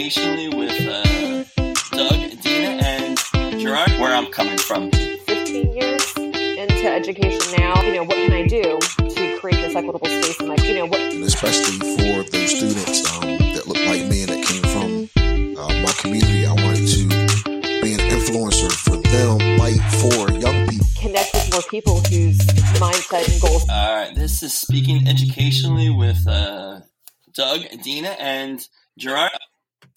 educationally with uh, Doug, Dina, and Gerard. Where I'm coming from. 15 years into education now. You know, what can I do to create this equitable space? And like, you know, what? especially for those students um, that look like me and that came from uh, my community. I wanted to be an influencer for them, fight for young people. Connect with more people whose mindset and goals. All right, this is speaking educationally with uh, Doug, Dina, and Gerard.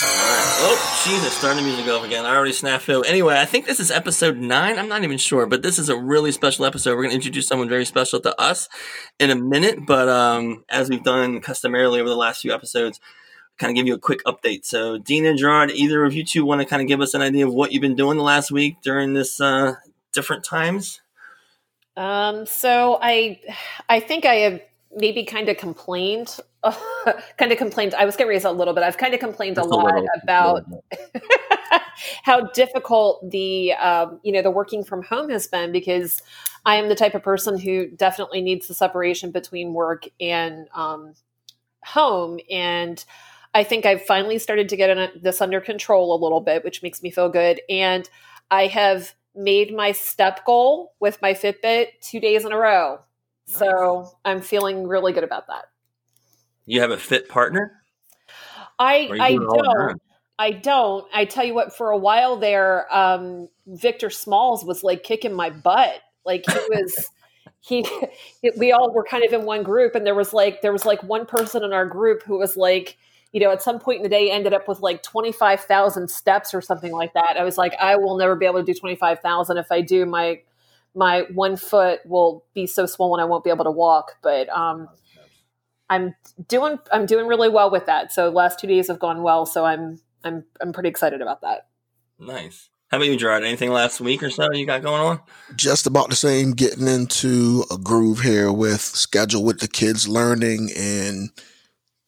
Oh, Jesus, starting the music off again. I already snafu. Anyway, I think this is episode nine. I'm not even sure, but this is a really special episode. We're going to introduce someone very special to us in a minute. But um, as we've done customarily over the last few episodes, kind of give you a quick update. So, Dina and Gerard, either of you two want to kind of give us an idea of what you've been doing the last week during this uh, different times? Um, so I, I think I have maybe kind of complained, kind of complained. I was getting raised a little bit. I've kind of complained Just a a lot little. about how difficult the, um, you know, the working from home has been because I am the type of person who definitely needs the separation between work and um, home. And I think I've finally started to get this under control a little bit, which makes me feel good. And I have made my step goal with my Fitbit two days in a row. So I'm feeling really good about that. You have a fit partner? I I doing it all on your don't. I don't. I tell you what, for a while there, um, Victor Smalls was like kicking my butt. Like he was, he, we all were kind of in one group, and there was like there was like one person in our group who was like, you know, at some point in the day, ended up with like twenty five thousand steps or something like that. I was like, I will never be able to do twenty five thousand. If I do, my my one foot will be so swollen I won't be able to walk. But um, I'm doing I'm doing really well with that. So last two days have gone well. So I'm I'm I'm pretty excited about that. Nice. How about you, Gerard? Anything last week or so you got going on? Just about the same, getting into a groove here with schedule with the kids learning and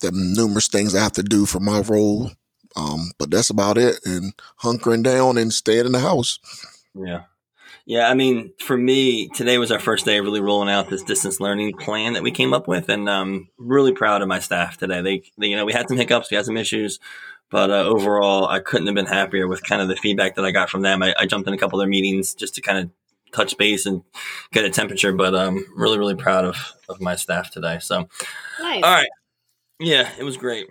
the numerous things I have to do for my role. Um, but that's about it. And hunkering down and staying in the house. Yeah. Yeah, I mean, for me, today was our first day of really rolling out this distance learning plan that we came up with, and I'm really proud of my staff today. They, they you know, we had some hiccups, we had some issues, but uh, overall, I couldn't have been happier with kind of the feedback that I got from them. I, I jumped in a couple of their meetings just to kind of touch base and get a temperature, but I'm really, really proud of of my staff today. So, Nice. all right. Yeah, it was great.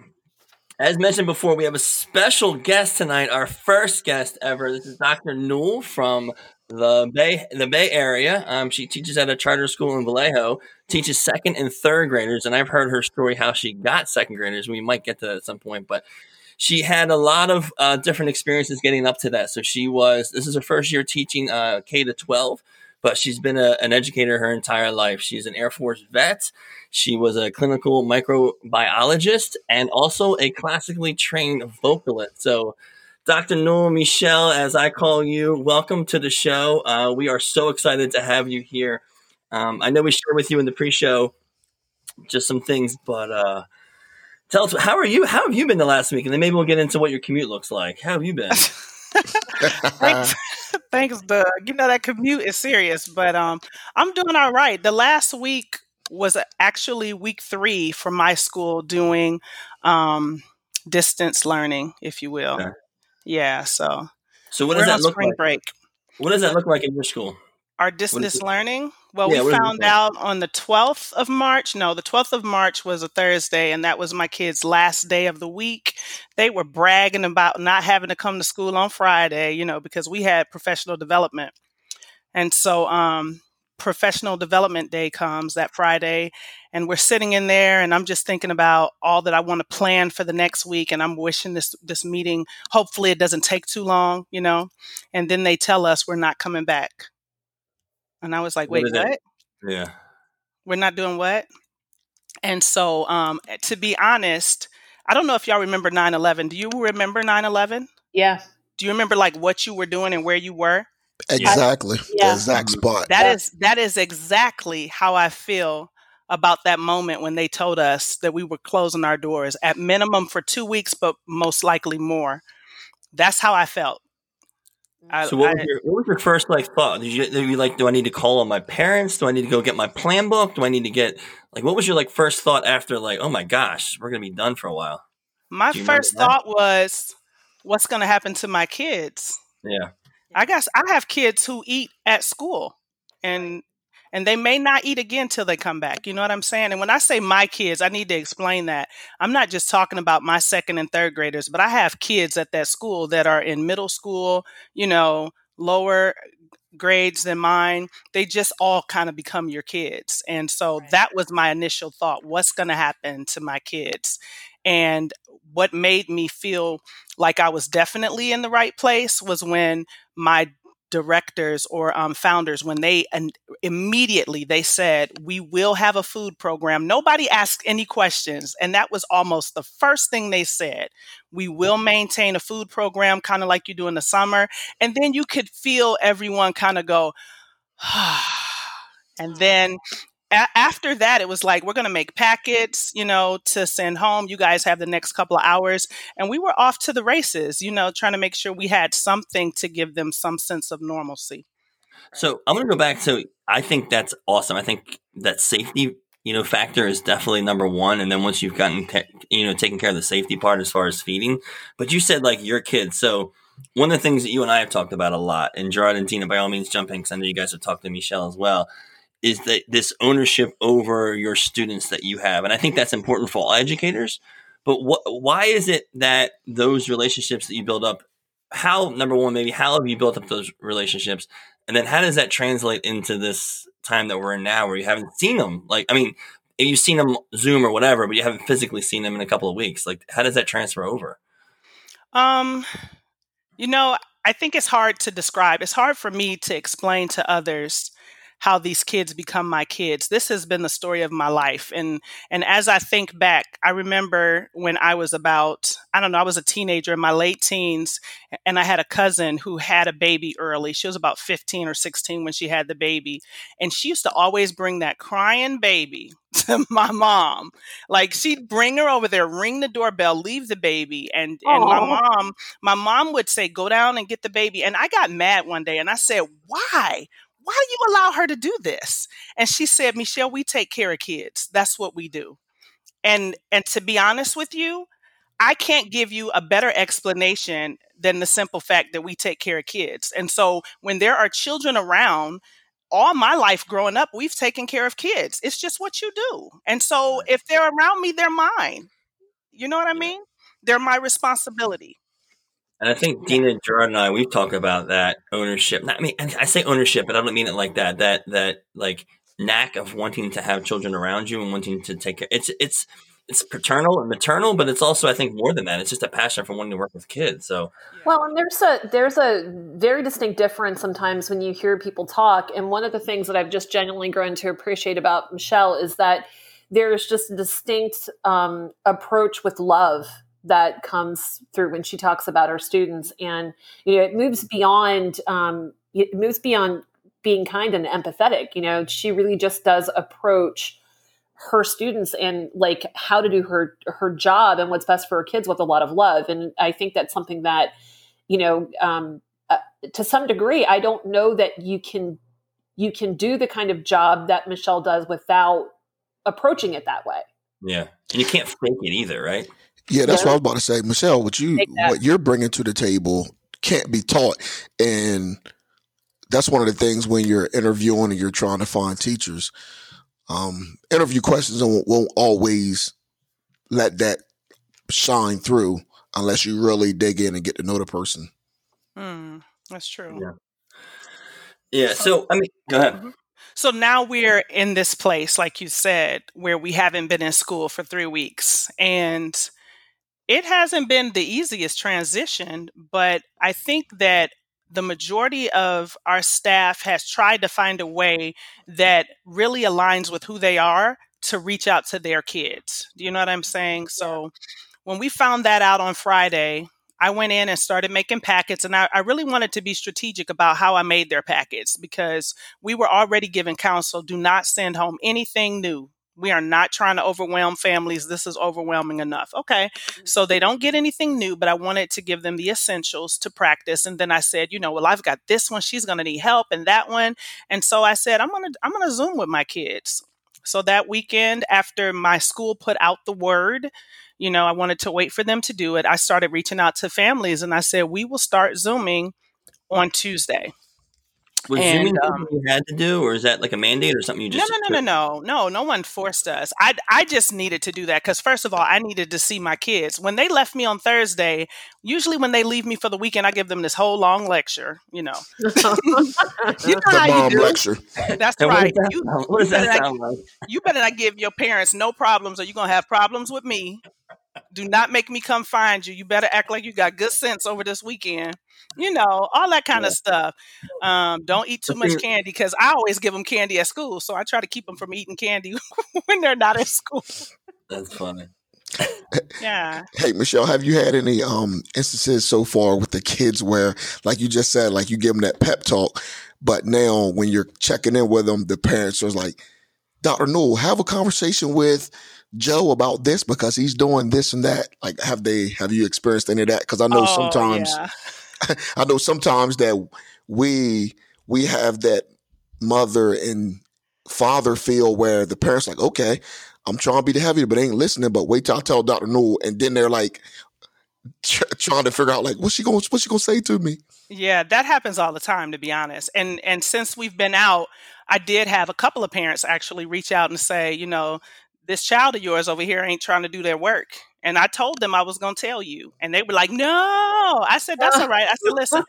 As mentioned before, we have a special guest tonight, our first guest ever. This is Dr. Newell from the Bay the Bay Area. Um, she teaches at a charter school in Vallejo, teaches second and third graders, and I've heard her story how she got second graders. We might get to that at some point, but she had a lot of uh, different experiences getting up to that. So she was this is her first year teaching uh, K to twelve, but she's been a, an educator her entire life. She's an Air Force vet. She was a clinical microbiologist and also a classically trained vocalist. So, Dr. Newell Michelle, as I call you, welcome to the show. Uh, we are so excited to have you here. Um, I know we shared with you in the pre-show just some things, but uh, tell us how are you? How have you been the last week? And then maybe we'll get into what your commute looks like. How have you been? Thanks, thanks, Doug. You know that commute is serious, but um, I'm doing all right. The last week was actually week three for my school doing um, distance learning, if you will. Okay. Yeah, so So, what does that look spring like? break. What does that look like in your school? Our distance learning. Well, Yeah, we does it look found out on the 12th of March. No, the 12th of March was a Thursday, and that was my kids' last day of the week. They were bragging about not having to come to school on Friday, you know, because we had professional development. And so, um, professional development day comes that Friday, and we're sitting in there, and I'm just thinking about all that I want to plan for the next week, and I'm wishing this this meeting. Hopefully, it doesn't take too long, you know. And then they tell us we're not coming back, and I was like, "Wait, is it? what? Yeah. We're not doing what?" And so, um, to be honest, I don't know if y'all remember 9/11. Do you remember 9/11? Yeah. Do you remember like what you were doing and where you were? Exactly. Yeah. The exact mm-hmm. spot. That Yeah. is that is exactly how I feel about that moment when they told us that we were closing our doors at minimum for 2 weeks but most likely more. That's how I felt. Mm. I, So what I- was, your, what was your first like thought? Did you, did you like, do I need to call on my parents? Do I need to go get my plan book? Do I need to get like what was your like first thought after like, oh my gosh, we're gonna be done for a while? My Do you remember first thought was, what's going to happen to my kids? Yeah. I guess I have kids who eat at school and and they may not eat again till they come back. You know what I'm saying? And when I say my kids, I need to explain that. I'm not just talking about my second and third graders, but I have kids at that school that are in middle school, you know, lower grades than mine. They just all kind of become your kids. And so Right. that was my initial thought. What's going to happen to my kids? And what made me feel like I was definitely in the right place was when my directors or um, founders when they immediately they said we will have a food program. Nobody asked any questions and that was almost the first thing they said. We will maintain a food program kind of like you do in the summer and then you could feel everyone kind of go and then a- after that it was like we're going to make packets you know to send home you guys have the next couple of hours and we were off to the races you know trying to make sure we had something to give them some sense of normalcy So I'm going to go back to. I think that's awesome. I think that safety, you know, factor is definitely number one. And then once you've gotten, ca- you know, taken care of the safety part as far as feeding, but you said like your kids. So one of the things that you and I have talked about a lot, and Gerard and Dina, by all means, jump in because I know you guys have talked to Michelle as well. Is that this ownership over your students that you have, and I think that's important for all educators. But what? Why is it that those relationships that you build up? How number one, maybe how have you built up those relationships? And then how does that translate into this time that we're in now where you haven't seen them? Like, I mean, you've seen them Zoom or whatever, but you haven't physically seen them in a couple of weeks. Like, how does that transfer over? um you know i think it's hard to describe it's hard for me to explain to others how these kids become my kids. This has been the story of my life and and as i think back i remember when i was about i don't know i was a teenager in my late teens and i had a cousin who had a baby early. She was about 15 or 16 when she had the baby and she used to always bring that crying baby to my mom. Like she'd bring her over there ring the doorbell leave the baby and and my mom my mom would say go down and get the baby and i got mad one day and i said why why do you allow her to do this? And she said michelle we take care of kids. That's what we do. And and to be honest with you i can't give you a better explanation than the simple fact that we take care of kids. And so when there are children around all my life growing up we've taken care of kids. It's just what you do. And so if they're around me they're mine. You know what i mean? They're my responsibility And I think Dina, Gerard, and I, we've talked about that ownership. Not, I mean, I say ownership, but I don't mean it like that. That that like knack of wanting to have children around you and wanting to take care. It's it's it's paternal and maternal, but it's also I think more than that. It's just a passion for wanting to work with kids. So Well, and there's a there's a very distinct difference sometimes when you hear people talk. And one of the things that I've just genuinely grown to appreciate about Michelle is that there's just a distinct um, approach with love that comes through when she talks about her students, and you know it moves beyond um, it moves beyond being kind and empathetic. You know, she really just does approach her students and like how to do her her job and what's best for her kids with a lot of love and i think that's something that you know um, uh, to some degree i don't know that you can you can do the kind of job that michelle does without approaching it that way yeah, and you can't fake it either, right? Yeah, that's Yeah. what I was about to say, Michelle. What you Take that. what you're bringing to the table can't be taught, and that's one of the things when you're interviewing and you're trying to find teachers. Um, interview questions won't, won't always let that shine through unless you really dig in and get to know the person. Hmm, that's true Yeah. Yeah. So I mean, go ahead. Mhm. So now we're in this place, like you said, where we haven't been in school for three weeks. And it hasn't been the easiest transition, but I think that the majority of our staff has tried to find a way that really aligns with who they are to reach out to their kids. Do you know what I'm saying? So when we found that out on Friday, I went in and started making packets, and I, I really wanted to be strategic about how I made their packets because we were already given counsel do not send home anything new. We are not trying to overwhelm families. This is overwhelming enough. Okay. So they don't get anything new, but I wanted to give them the essentials to practice. And then I said, you know, well, I've got this one. She's going to need help and that one. And so I said, I'm going to, I'm going to Zoom with my kids. So that weekend, after my school put out the word, you know, I wanted to wait for them to do it. I started reaching out to families and I said, we will start Zooming on Tuesday. Was And, Zooming um, something you had to do, or is that like a mandate or something you just? no, no, no, no, no. No No one forced us. I, I just needed to do that because first of all, I needed to see my kids. When they left me on Thursday, usually when they leave me for the weekend, I give them this whole long lecture. You know, you know The how you do. lecture. That's And what right. does that You, what does better that not, sound like? you better not give your parents no problems, or you're gonna have problems with me. Do not make me come find you. You better act like you got good sense over this weekend. You know, all that kind Yeah. of stuff. Um, don't eat too much candy because I always give them candy at school. So I try to keep them from eating candy when they're not at school. that's funny. Yeah. Hey Michelle, have you had any um instances so far with the kids where, like you just said, like you give them that pep talk, but now when you're checking in with them, the parents are like, "Doctor Newell, have a conversation with Joe about this because he's doing this and that." Like, have they? Have you experienced any of that? Because I know Oh sometimes, yeah. I know sometimes that we we have that mother and father feel where the parents like, okay, I'm trying to be the heavy, but they ain't listening. But wait till I tell Doctor Newell, and then they're like tr- trying to figure out like what's she going what's she gonna say to me. Yeah, that happens all the time to be honest. And and since we've been out, I did have a couple of parents actually reach out and say, you know, this child of yours over here ain't trying to do their work. And I told them I was going to tell you. And they were like, no. I said, that's all right. I said, listen,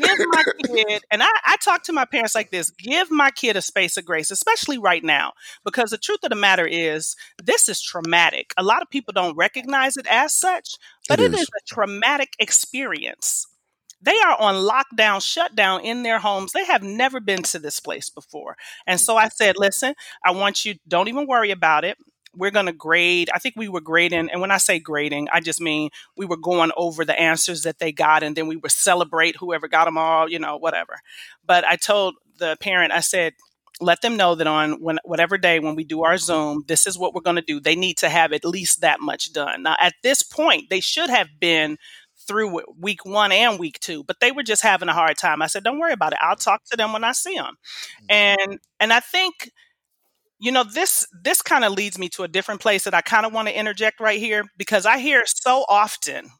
give my kid, and I, I talk to my parents like this give my kid a space of grace, especially right now, because the truth of the matter is, this is traumatic. A lot of people don't recognize it as such, but It it is is. a traumatic experience. They are on lockdown, shutdown in their homes. They have never been to this place before. And so I said, listen, I want you, don't even worry about it. We're going to grade. I think we were grading. And when I say grading, I just mean we were going over the answers that they got and then we would celebrate whoever got them all, you know, whatever. But I told the parent, I said, let them know that on when, whatever day when we do our Zoom, this is what we're going to do. They need to have at least that much done. Now, at this point, they should have been through week one and week two, but they were just having a hard time. I said, don't worry about it. I'll talk to them when I see them. Mm-hmm. And and I think you know this this kind of leads me to a different place that I kind of want to interject right here because I hear so often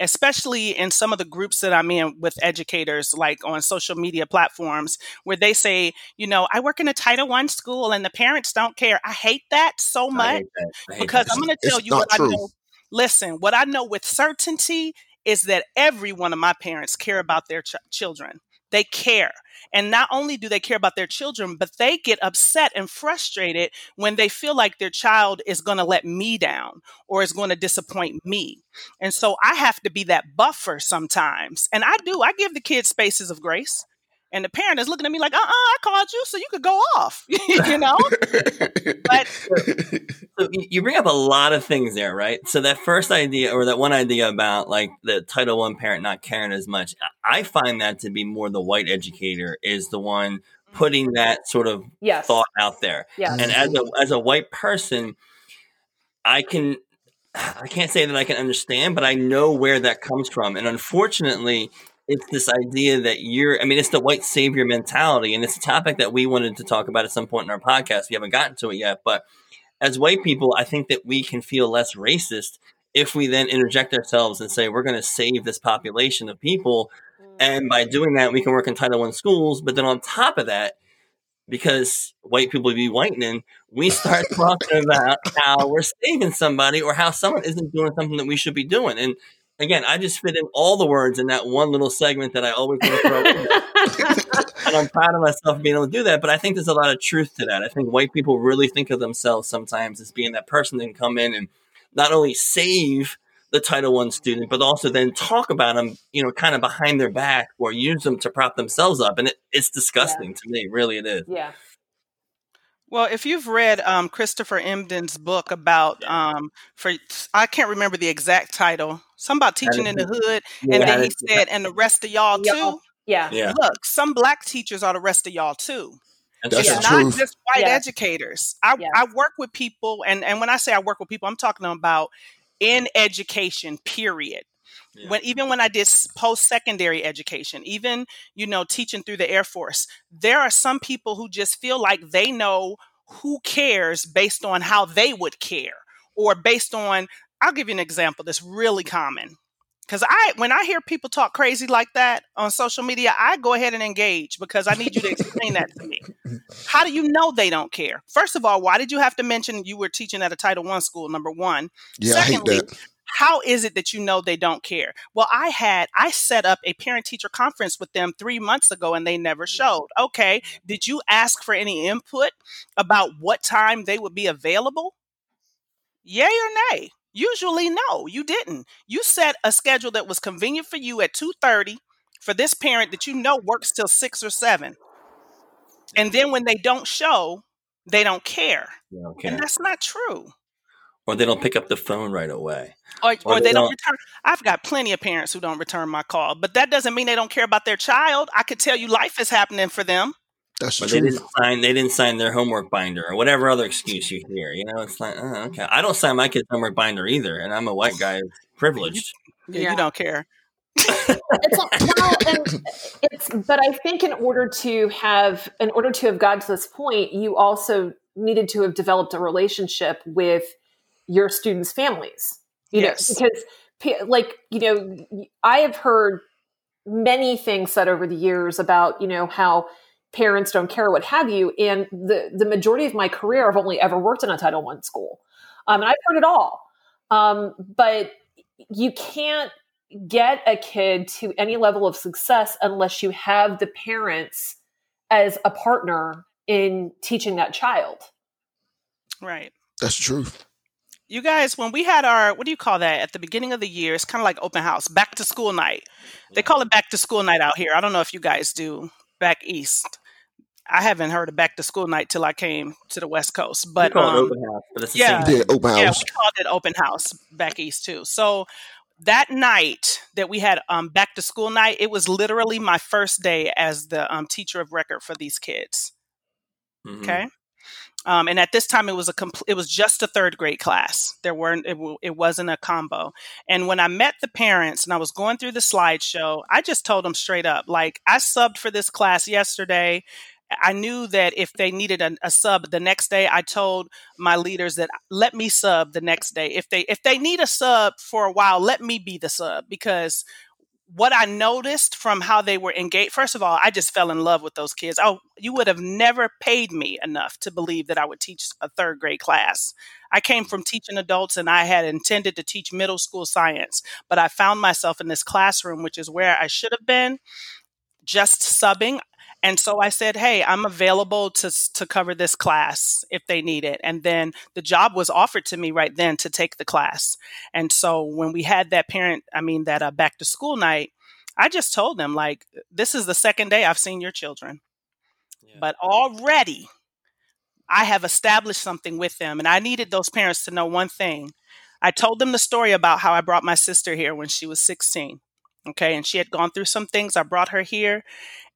especially in some of the groups that I'm in with educators, like on social media platforms, where they say, you know, I work in a Title One school and the parents don't care. I hate that so much that. Because that. I'm going to It's tell you what I know. Listen, what I know with certainty is that every one of my parents care about their ch- children. They care. And not only do they care about their children, but they get upset and frustrated when they feel like their child is going to let me down or is going to disappoint me. And so I have to be that buffer sometimes. And I do. I give the kids spaces of grace. And the parent is looking at me like, uh uh I called you so you could go off, you know? But So you bring up a lot of things there, right? So that first idea, or that one idea about like the Title One parent not caring as much, I I find that to be more the white educator is the one putting that sort of yes. thought out there. Yes. And as a as a white person, I can I can't say that I can understand, but I know where that comes from. And unfortunately, it's this idea that you're I mean, it's the white savior mentality, and it's a topic that we wanted to talk about at some point in our podcast. We haven't gotten to it yet, but as white people, I think that we can feel less racist if we then interject ourselves and say we're going to save this population of people, and by doing that, we can work in Title One schools. But then on top of that, because white people be whitening, we start talking about how we're saving somebody or how someone isn't doing something that we should be doing. And again, I just fit in all the words in that one little segment that I always want to throw in. and I'm proud of myself being able to do that. But I think there's a lot of truth to that. I think white people really think of themselves sometimes as being that person that can come in and not only save the Title One student, but also then talk about them, you know, kind of behind their back or use them to prop themselves up. And it, it's disgusting to me, really, it is. yeah. Well, if you've read um, Christopher Emdin's book about, um, for I can't remember the exact title, some about teaching in the hood, and then he said, and the rest of y'all Y'all. too. Yeah. Yeah, Look, some black teachers are the rest of y'all too. that's That's true. It's not truth. just white Yeah. educators. I, Yeah. I work with people, and, and when I say I work with people, I'm talking about in education, period. Yeah. When even when I did post secondary education, even you know teaching through the Air Force, there are some people who just feel like they know who cares based on how they would care or based on I'll give you an example that's really common. Cuz I when I hear people talk crazy like that on social media, I go ahead and engage because I need you to explain that to me. How do you know they don't care? First of all, why did you have to mention you were teaching at a Title 1 school number 1? Yeah, Secondly, I hate that. how is it that you know they don't care? Well, I had I set up a parent teacher conference with them 3 months ago and they never showed. Okay, did you ask for any input about what time they would be available? Yay or nay? Usually no, you didn't. You set a schedule that was convenient for you at 2:30 for this parent that you know works till 6 or 7. And then when they don't show, they don't care. They don't And that's not true. Or they don't pick up the phone right away. Or, Or or they they don't don't- return. I've got plenty of parents who don't return my call, but that doesn't mean they don't care about their child. I could tell you life is happening for them. That's the Or they didn't sign they didn't sign their homework binder or whatever other excuse you hear. You know, it's like, oh, okay. I don't sign my kid's homework binder either, and I'm a white guy privileged. Yeah, Yeah. You don't care. it's like, well, and it's but I think in order to have in order to have gotten to this point, you also needed to have developed a relationship with your students' families. You Yes. know, because like you know, I have heard many things said over the years about you know how parents don't care, what have you, and the the majority of my career, I've only ever worked in a Title One school, um, and I've heard it all. Um, but you can't get a kid to any level of success unless you have the parents as a partner in teaching that child. Right. That's the truth. You guys, when we had our, what do you call that? At the beginning of the year, it's kind of like open house, back to school night. They call it back to school night out here. I don't know if you guys do back east. I haven't heard of back to school night till I came to the West Coast. But um, open house, but it's yeah. same Yeah, open yeah, we called it open house back east too. So that night that we had um, back to school night, it was literally my first day as the um, teacher of record for these kids. Mhm. Okay. Um, and at this time, it was a compl- it was just a third grade class. There weren't it, w- it wasn't a combo. And when I met the parents and I was going through the slideshow, I just told them straight up, like I subbed for this class yesterday. I knew that if they needed a, a sub the next day, I told my leaders that let me sub the next day. If they if they need a sub for a while, let me be the sub because what I noticed from how they were engaged, first of all, I just fell in love with those kids. Oh, you would have never paid me enough to believe that I would teach a third grade class. I came from teaching adults and I had intended to teach middle school science, but I found myself in this classroom, which is where I should have been, just subbing. And so I said, "Hey, I'm available to to cover this class if they need it." And then the job was offered to me right then to take the class. And so when we had that parent, I mean that uh, back to school night, I just told them like, "This is the second day I've seen your children, Yeah. but already I have established something with them." And I needed those parents to know one thing. I told them the story about how I brought my sister here when she was 16. Okay, and she had gone through some things. I brought her here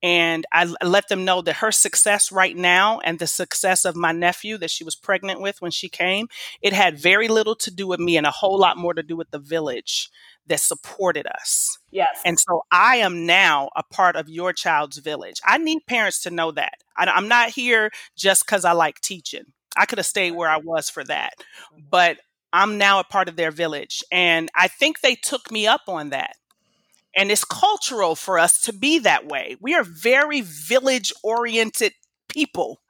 and I let them know that her success right now and the success of my nephew that she was pregnant with when she came, it had very little to do with me and a whole lot more to do with the village that supported us. Yes. And so I am now a part of your child's village. I need parents to know that. I, I'm not here just because I like teaching. I could have stayed where I was for that, mm-hmm. but I'm now a part of their village. And I think they took me up on that. And it's cultural for us to be that way. We are very village oriented people.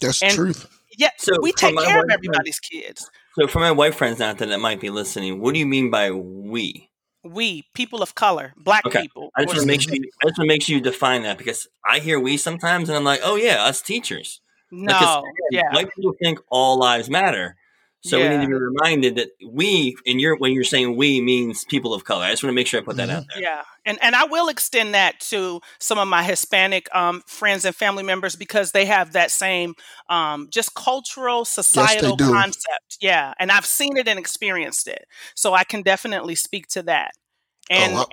That's the And- truth. Yeah, So we take care of wife, everybody's kids. So for my white friends out there that might be listening, what do you mean by we? We, people of color, black Okay. people. I just want to make sure you, I just want to make sure you define that because I hear we sometimes and I'm like, oh yeah, us teachers. Because, no, again, yeah. White people think all lives matter. So we need to be reminded that we, and you're when you're saying we means people of color. I just want to make sure I put that out there. Yeah, and and I will extend that to some of my Hispanic um, friends and family members because they have that same um, just cultural societal do. concept. Yeah, and I've seen it and experienced it, so I can definitely speak to that. And oh,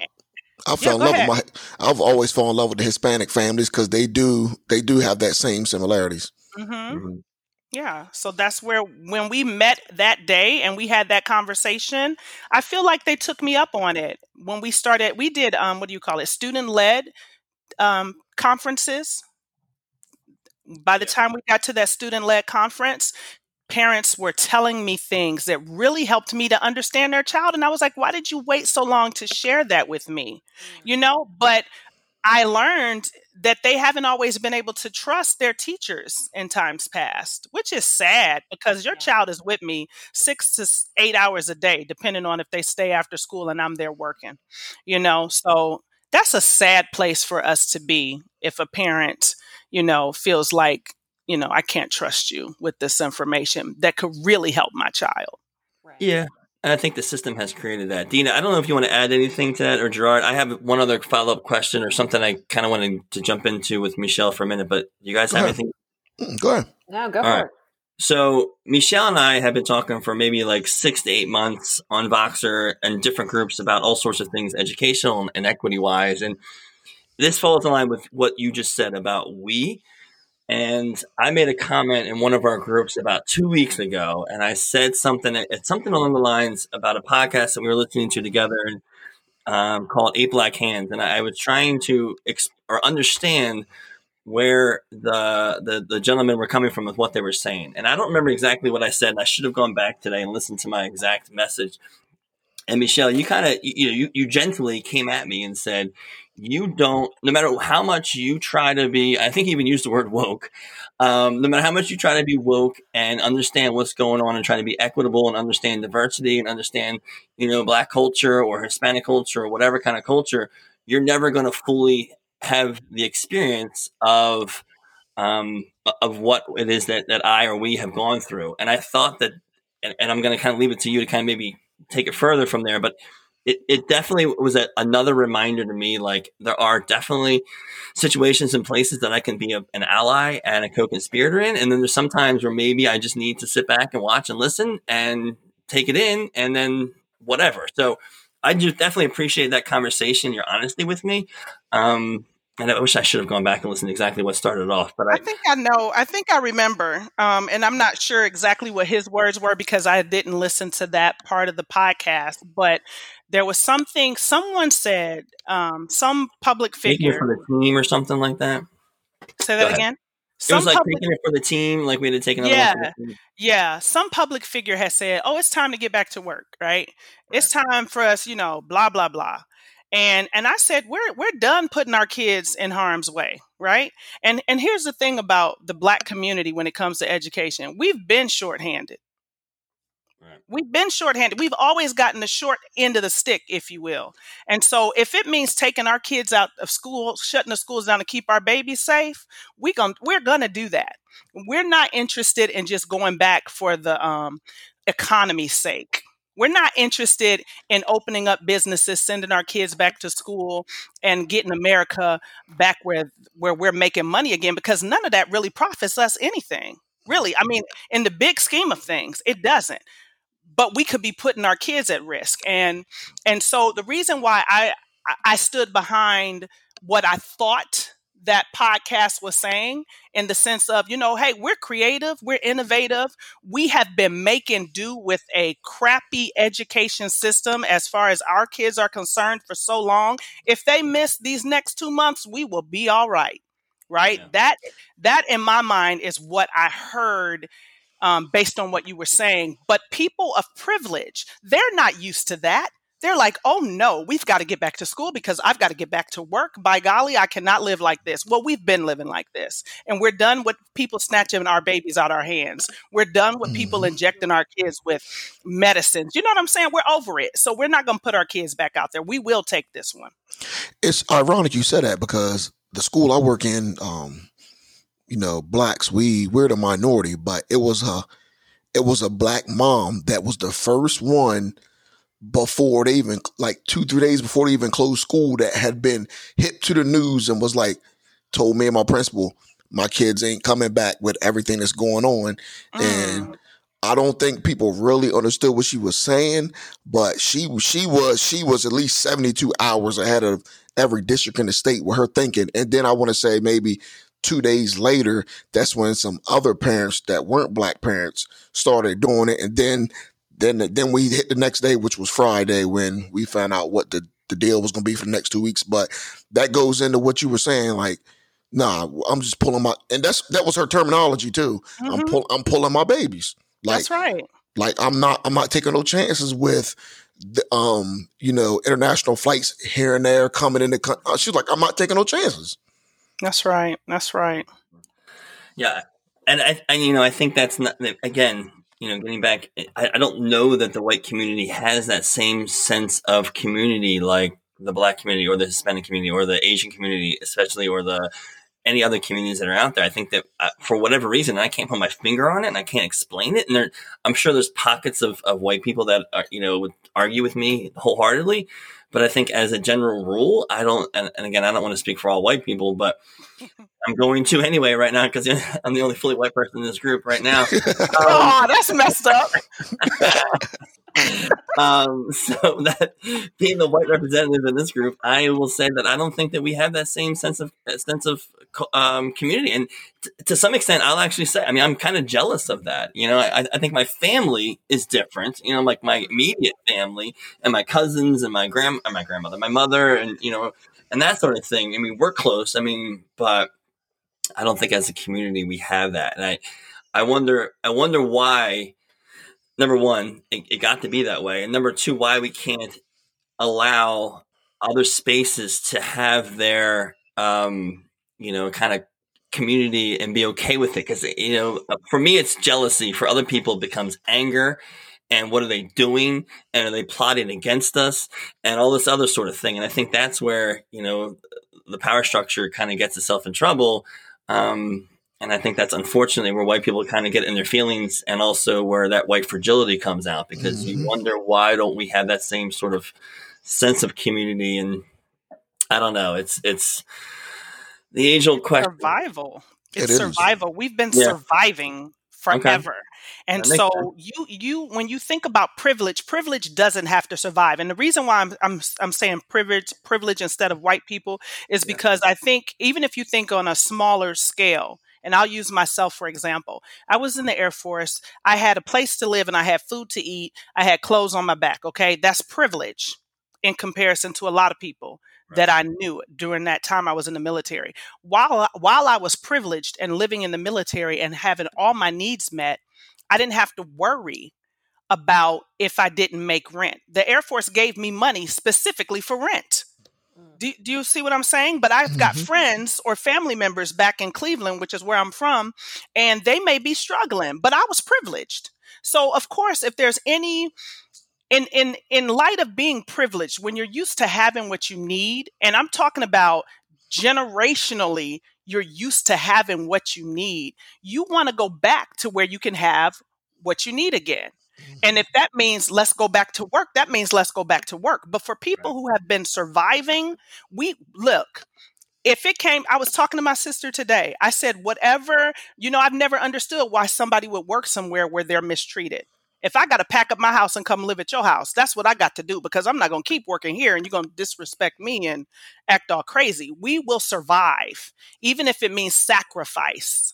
I, I fell in go love ahead. with my. I've always fallen in love with the Hispanic families because they do they do have that same similarities. mhm. Mhm. Yeah. So that's where when we met that day and we had that conversation, I feel like they took me up on it. When we started, we did um what do you call it? Student led um conferences. By the time we got to that student led conference, parents were telling me things that really helped me to understand their child. And I was like, why did you wait so long to share that with me? You know, but I learned that they haven't always been able to trust their teachers in times past, which is sad because your child is with me six to eight hours a day, depending on if they stay after school and I'm there working, you know? So that's a sad place for us to be if a parent, you know, feels like, you know, I can't trust you with this information that could really help my child. Right. Yeah. And I think the system has created that. Dina, I don't know if you want to add anything to that or Gerard. I have one other follow up question or something I kind of wanted to jump into with Michelle for a minute, but you guys Go have ahead. anything? Go ahead. No, go All for right. it. So Michelle and I have been talking for maybe like six to eight months on Voxer and different groups about all sorts of things, educational and, and equity wise. And this falls in line with what you just said about we. And I made a comment in one of our groups about two weeks ago, and I said something, it's something along the lines about a podcast that we were listening to together um, called Eight Black Hands. And I, was trying to ex- or understand where the, the the gentlemen were coming from with what they were saying. And I don't remember exactly what I said. And I should have gone back today and listened to my exact message. And Michelle, you kind of you know you, you gently came at me and said, "You don't. No matter how much you try to be, I think you even used the word woke. Um, no matter how much you try to be woke and understand what's going on and try to be equitable and understand diversity and understand, you know, black culture or Hispanic culture or whatever kind of culture, you're never going to fully have the experience of um, of what it is that, that I or we have gone through. And I thought that, and, and I'm going to kind of leave it to you to kind of maybe take it further from there, but it, it definitely was a, another reminder to me like there are definitely situations and places that I can be a, an ally and a co-conspirator in. And then there's sometimes where maybe I just need to sit back and watch and listen and take it in and then whatever. So I just definitely appreciate that conversation, your honesty with me. Um, and I wish I should have gone back and listened to exactly what started off, but I, I think I know. I think I remember. Um, and I'm not sure exactly what his words were because I didn't listen to that part of the podcast. But there was something someone said, um, some public figure. for the team or something like that. Say that again. It was like public taking it for the team, like we had to take another Yeah. one for the team. Yeah, some public figure has said, "Oh, it's time to get back to work, right? It's time for us, you know, blah blah blah." And and I said, "We're we're done putting our kids in harm's way, right?" And and here's the thing about the black community when it comes to education. We've been shorthanded. Right. We've been shorthanded. We've always gotten the short end of the stick, if you will. And so if it means taking our kids out of school, shutting the schools down to keep our babies safe, we gon- we're going to do that. We're not interested in just going back for the um, economy's sake. We're not interested in opening up businesses, sending our kids back to school, and getting America back where where we're making money again because none of that really profits us anything. Really, I mean, in the big scheme of things, it doesn't. But we could be putting our kids at risk, and and so the reason why I I- stood behind what I thought that podcast was saying in the sense of, you know, hey, we're creative, we're innovative. We have been making do with a crappy education system as far as our kids are concerned for so long. If they miss these next two months, we will be all right. Right? Yeah. That that in my mind is what I heard um, based on what you were saying. But people of privilege, they're not used to that. They're like, oh no, we've got to get back to school because I've got to get back to work. By golly, I cannot live like this. Well, we've been living like this. And we're done with people snatching our babies out our hands. We're done with people Mhm. injecting our kids with medicines. You know what I'm saying? We're over it. So we're not going to put our kids back out there. We will take this one. It's ironic you said that because the school I work in, um, you know, blacks, we we're the minority, but it was a it was a black mom that was the first one before they even like two, three days before they even closed school that had been hit to the news and was like told me and my principal, my kids ain't coming back with everything that's going on. And Mm. I don't think people really understood what she was saying, but she she was she was at least 72 hours ahead of every district in the state with her thinking. And then I want to say maybe two days later, that's when some other parents that weren't black parents started doing it. And then then then we hit the next day, which was Friday, when we found out what the, the deal was gonna be for the next two weeks. But that goes into what you were saying, like Nah, I'm just pulling my, and that's that was her terminology too. I'm Mhm. pull, I'm pulling my babies. Like, That's right. like I'm not, I'm not taking no chances with, the, um, you know, international flights here and there coming in the. coun- uh, She's like, I'm not taking no chances. That's right. That's right. Yeah, and I, and you know, I think that's not again. You know, getting back, I, I don't know that the white community has that same sense of community like the black community or the Hispanic community or the Asian community, especially, or the any other communities that are out there. I think that uh, for whatever reason, I can't put my finger on it and I can't explain it. And there, I'm sure there's pockets of, of white people that are, you know, would argue with me wholeheartedly. But I think as a general rule, I don't, and, and again, I don't want to speak for all white people, but I'm going to anyway right now because I'm the only fully white person in this group right now. oh, that's messed up. um, so that being the white representative in this group, I will say that I don't think that we have that same sense of uh, sense of um, community, and t- to some extent, I'll actually say, I mean, I'm kind of jealous of that. You know, I, I think my family is different. You know, like my immediate family and my cousins and my grand, and my grandmother, my mother, and you know, and that sort of thing. I mean, we're close. I mean, but I don't think as a community we have that, and I, I wonder, I wonder why number one, it, it, got to be that way, and number two, why we can't allow other spaces to have their, um, you know, kind of community and be okay with it. Because you know, for me, it's jealousy. For other people, it becomes anger. And what are they doing? And are they plotting against us? And all this other sort of thing. And I think that's where you know the power structure kind of gets itself in trouble. Um, and I think that's unfortunately where white people kind of get in their feelings and also where that white fragility comes out because mm-hmm. you wonder why don't we have that same sort of sense of community and I don't know. It's it's the age old question. Survival. It's It is. survival. We've been Yeah. surviving forever. And That makes so you you when you think about privilege, privilege doesn't have to survive. And the reason why I'm I'm I'm saying privilege privilege instead of white people is Yeah. because I think even if you think on a smaller scale, and I'll use myself for example. I was in the Air Force. I had a place to live and I had food to eat. I had clothes on my back, okay? That's privilege in comparison to a lot of people that I knew during that time I was in the military. While while I was privileged and living in the military and having all my needs met, I didn't have to worry about if I didn't make rent. The Air Force gave me money specifically for rent. Do, do you see what I'm saying? But I've got Mhm. friends or family members back in Cleveland, which is where I'm from, and they may be struggling, but I was privileged. So of course, if there's any in in in light of being privileged, when you're used to having what you need, and I'm talking about generationally, you're used to having what you need. You want to go back to where you can have what you need again. And mm-hmm. if that means let's go back to work, that means let's go back to work. But for people who have been surviving, we look, if it came, I was talking to my sister today. I said, whatever, you know, I've never understood why somebody would work somewhere where they're mistreated. If I got to pack up my house and come live at your house, that's what I got to do because I'm not going to keep working here and you're going to disrespect me and act all crazy. We will survive, even if it means sacrifice.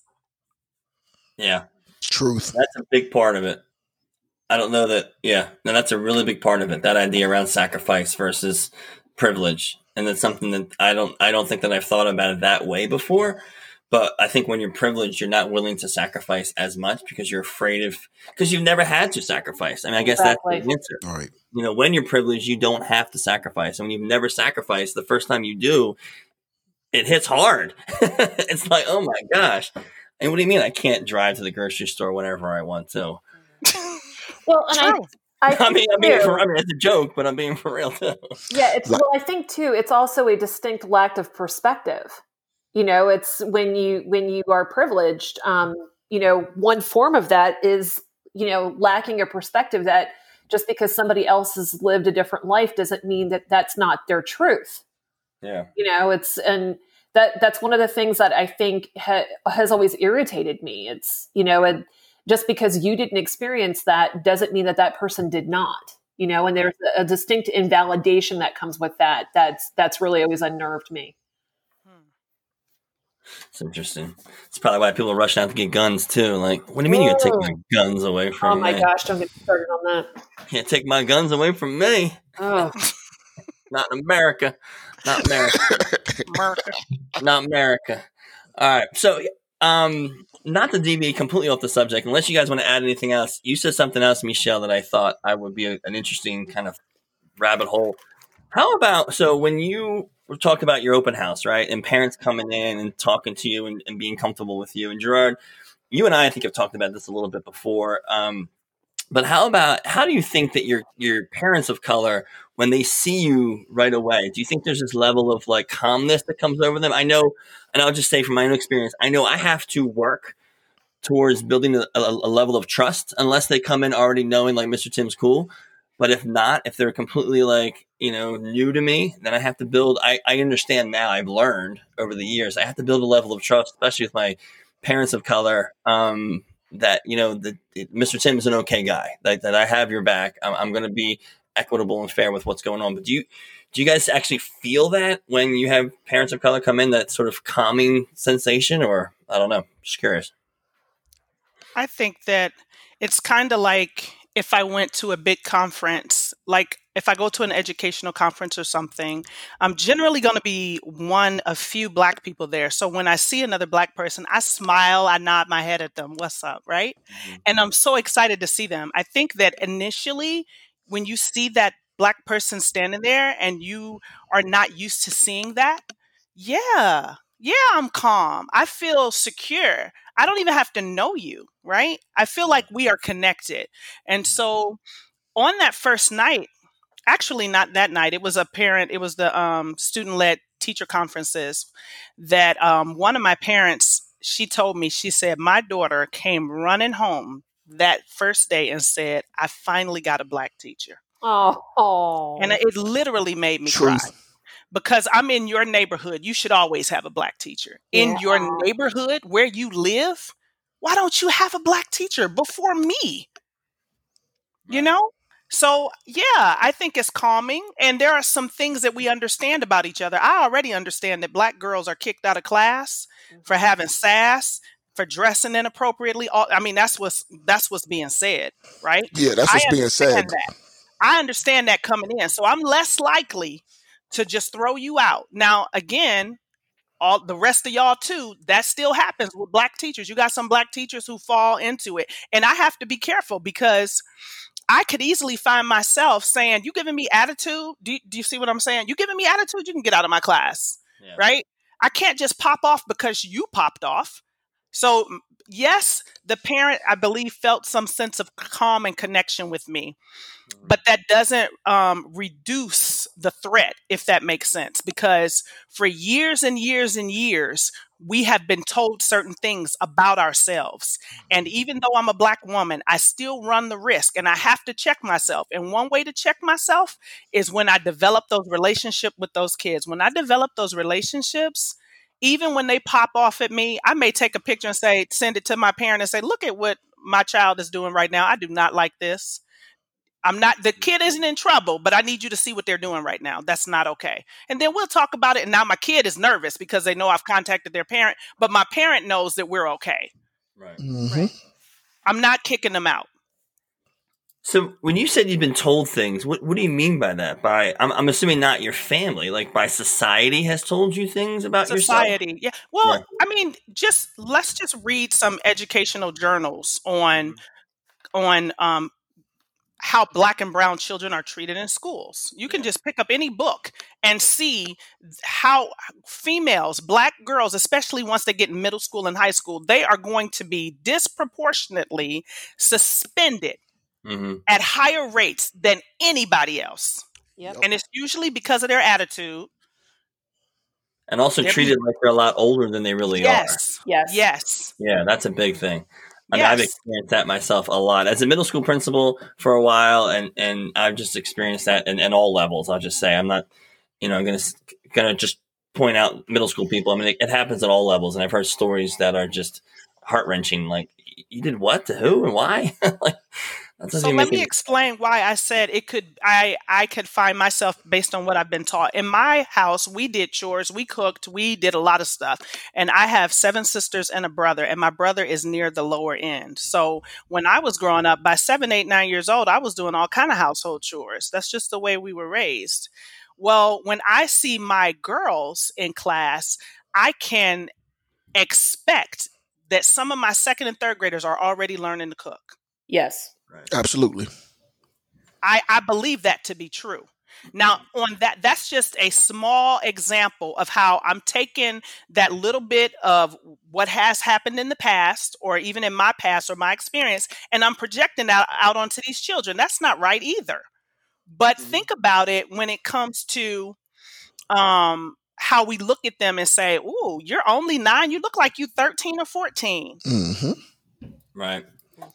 Yeah. Truth. That's a big part of it. I don't know that. Yeah, no, that's a really big part of it. That idea around sacrifice versus privilege, and that's something that I don't. I don't think that I've thought about it that way before. But I think when you're privileged, you're not willing to sacrifice as much because you're afraid of because you've never had to sacrifice. I mean, I guess Exactly. that's the answer. All right. You know, when you're privileged, you don't have to sacrifice, and when you've never sacrificed, the first time you do, it hits hard. it's like, oh my gosh. And what do you mean I can't drive to the grocery store whenever I want to? Well, and I, True. I, I mean, I'm being for, I mean, it's a joke, but I'm being for real too. Yeah, it's well, I think too, it's also a distinct lack of perspective. You know, it's when you when you are privileged, um, you know, one form of that is, you know, lacking a perspective that just because somebody else has lived a different life doesn't mean that that's not their truth. Yeah. You know, it's and that that's one of the things that I think ha- has always irritated me. It's, you know, and just because you didn't experience that doesn't mean that that person did not. You know, and there's a distinct invalidation that comes with that. That's that's really always unnerved me. It's interesting. It's probably why people are rushing out to get guns too. Like, what do you mean you can take my guns away from me? Oh my me? gosh, don't get started on that. Can't take my guns away from me. Oh, Not America. Not America. America. Not America. All right. So, um, not to deviate completely off the subject, unless you guys want to add anything else. You said something else, Michelle, that I thought I would be a, an interesting kind of rabbit hole. How about so when you talk about your open house, right, and parents coming in and talking to you and, and being comfortable with you, and Gerard, you and I, I think, have talked about this a little bit before. Um, but how about how do you think that your your parents of color when they see you right away do you think there's this level of like calmness that comes over them i know and i'll just say from my own experience i know i have to work towards building a, a, a level of trust unless they come in already knowing like mr timm's cool but if not if they're completely like you know new to me then i have to build i, I understand now i've learned over the years i have to build a level of trust especially with my parents of color um, that you know that Mr. Timm is an okay guy. That, that I have your back. I'm, I'm going to be equitable and fair with what's going on. But do you do you guys actually feel that when you have parents of color come in, that sort of calming sensation, or I don't know, just curious. I think that it's kind of like if I went to a big conference, like if I go to an educational conference or something, I'm generally going to be one of few black people there. So when I see another black person, I smile, I nod my head at them, what's up, right? Mm-hmm. And I'm so excited to see them. I think that initially, when you see that black person standing there and you are not used to seeing that, yeah, yeah, I'm calm. I feel secure. I don't even have to know you, right? I feel like we are connected. And mm-hmm. so on that first night, actually not that night. It was a parent. It was the um, student led teacher conferences that um, one of my parents. She told me. She said my daughter came running home that first day and said, "I finally got a black teacher." Oh, and it literally made me Truth. cry because I'm in your neighborhood. You should always have a black teacher in yeah. your neighborhood where you live. Why don't you have a black teacher before me? You know, so, yeah, I think it's calming. And there are some things that we understand about each other. I already understand that black girls are kicked out of class for mm-hmm. having sass, for dressing inappropriately. All, I mean, that's what's that's what's being said, right? Yeah, that's what's being said. That. I understand that coming in. So I'm less likely to just throw you out. Now, again, all the rest of y'all too, that still happens with black teachers. You got some black teachers who fall into it. And I have to be careful because I could easily find myself saying, "You giving me attitude? Do you, do you see what I'm saying? You giving me attitude? You can get out of my class, yeah. right? I can't just pop off because you popped off." So yes, the parent, I believe, felt some sense of calm and connection with me. Mm-hmm. But that doesn't um, reduce the threat, if that makes sense, because for years and years and years, we have been told certain things about ourselves. And mm-hmm. even though I'm a black woman, I still run the risk and I have to check myself. And one way to check myself is when I develop those relationships with those kids. When I develop those relationships, even when they pop off at me, I may take a picture and say, send it to my parent and say, look at what my child is doing right now. I do not like this. I'm not, the kid isn't in trouble, but I need you to see what they're doing right now. That's not okay. And then we'll talk about it. And now my kid is nervous because they know I've contacted their parent, but my parent knows that we're okay. Right. Mm-hmm. right. I'm not kicking them out. So when you said you've been told things, what, what do you mean by that? By I'm, I'm assuming not your family, like by society has told you things about your society. Yourself? Yeah. Well, yeah. I mean, just let's just read some educational journals on mm-hmm. on um, how black and brown children are treated in schools. You can just pick up any book and see how females, black girls, especially once they get in middle school and high school, they are going to be disproportionately suspended mm-hmm. at higher rates than anybody else. Yep. And it's usually because of their attitude. And also they're treated like they're a lot older than they really yes. are. Yes. Yes. Yes. Yeah, that's a big thing. I mean, yes. I've experienced that myself a lot as a middle school principal for a while, and and I've just experienced that in, in all levels. I'll just say I'm not, you know, I'm gonna gonna just point out middle school people. I mean, it, it happens at all levels, and I've heard stories that are just heart wrenching. Like, you did what to who and why? like, so let me it- explain why I said it could I I could find myself based on what I've been taught. In my house, we did chores, we cooked, we did a lot of stuff. And I have seven sisters and a brother, and my brother is near the lower end. So when I was growing up, by seven, eight, nine years old, I was doing all kind of household chores. That's just the way we were raised. Well, when I see my girls in class, I can expect that some of my second and third graders are already learning to cook. Yes. Absolutely. I, I believe that to be true. Now, on that, that's just a small example of how I'm taking that little bit of what has happened in the past, or even in my past or my experience, and I'm projecting that out onto these children. That's not right either. But Mhm. think about it when it comes to um, how we look at them and say, "Ooh, you're only nine. You look like you 13 or 14." hmm Right.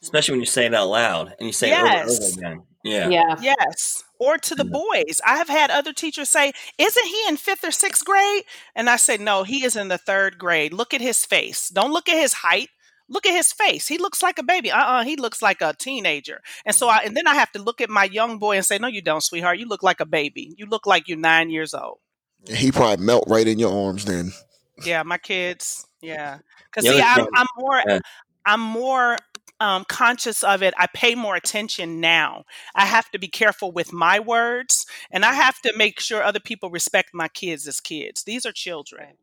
Especially when you say it out loud and you say it over and over again. Yeah. Yeah. Yes. Or to the boys. I have had other teachers say, Isn't he in fifth or sixth grade? And I say, No, he is in the third grade. Look at his face. Don't look at his height. Look at his face. He looks like a baby. Uh uh he looks like a teenager. And so I, and then I have to look at my young boy and say, No, you don't, sweetheart. You look like a baby. You look like you're nine years old. He probably melt right in your arms then. Yeah, my kids. Yeah. Because The see, I'm, I'm more, Yeah. I'm more um, conscious of it. I pay more attention now. I have to be careful with my words, and I have to make sure other people respect my kids as kids. These are children.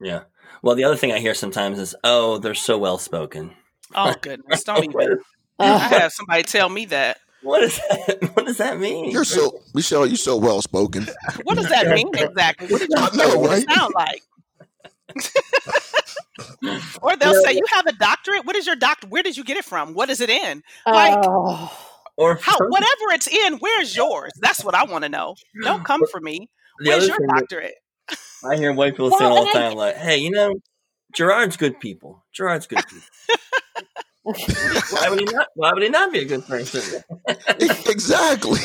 Yeah. Well, the other thing I hear sometimes is, "Oh, they're so well spoken." Oh goodness, don't what, even. I have somebody tell me that. what is that? What does that mean? You're so Mechele. You're so well spoken. What does that mean exactly? What did you know, what does right? it sound like? or they'll say, "You have a doctorate. What is your doctor? Where did you get it from? What is it in? Like, Oh. or How whatever it's in, where's yours? That's what I want to know. Don't come for me. Where's your doctorate? I hear white people say Well, all the and I- time, like, "Hey, you know, Gerard's good people. Gerard's good people. why would he not? Why would he not be a good person? exactly.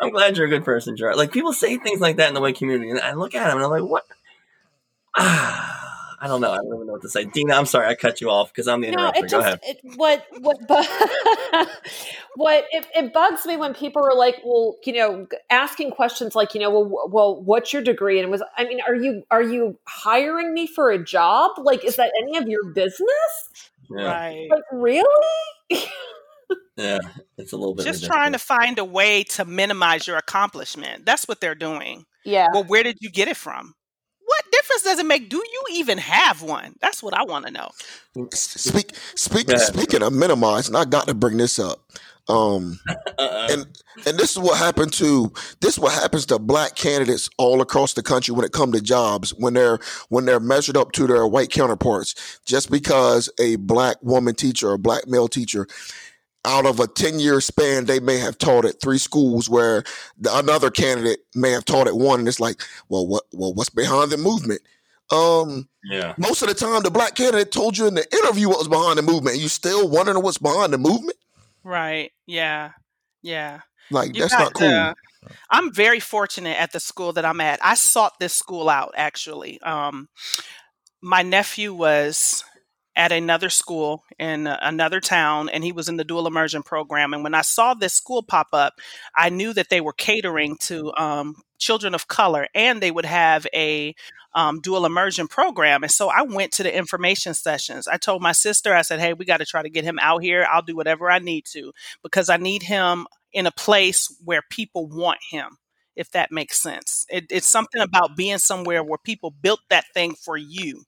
I'm glad you're a good person, Gerard. Like people say things like that in the white community, and I look at him and I'm like, what? Ah, I don't know. I don't even know what to say. Dina, I'm sorry, I cut you off because I'm the No, interrupter. it Go just ahead. it, what what bu- what it, it bugs me when people are like, well, you know, asking questions like, you know, well, well, what's your degree? And it was, I mean, are you are you hiring me for a job? Like, is that any of your business? Yeah, Right. Like, really? yeah, it's a little bit Just ridiculous. trying to find a way to minimize your accomplishment. That's what they're doing. yeah. Well, where did you get it from? What difference does it make? Do you even have one? That's what I want to know. Speak, speak, Go ahead. speaking of minimizing, I got to bring this up. Um, Uh-uh. and and this is what happened to this is what happens to black candidates all across the country when it comes to jobs when they're when they're measured up to their white counterparts just because a black woman teacher or a black male teacher out of a 10 year span they may have taught at three schools where the, another candidate may have taught at one and it's like well what well what's behind the movement um yeah, most of the time the black candidate told you in the interview what was behind the movement you still wondering what's behind the movement Right. Yeah. Yeah. like You that's not cool to- I'm very fortunate at the school that I'm at. I sought this school out actually. Um, my nephew was at another school in another town and he was in the dual immersion program and when i saw this school pop up i knew that they were catering to um, children of color and they would have a um, dual immersion program and so i went to the information sessions. I told my sister i said hey we got to try to get him out here. I'll do whatever i need to because i need him in a place where people want him if that makes sense. It, it's something about being somewhere where people built that thing for you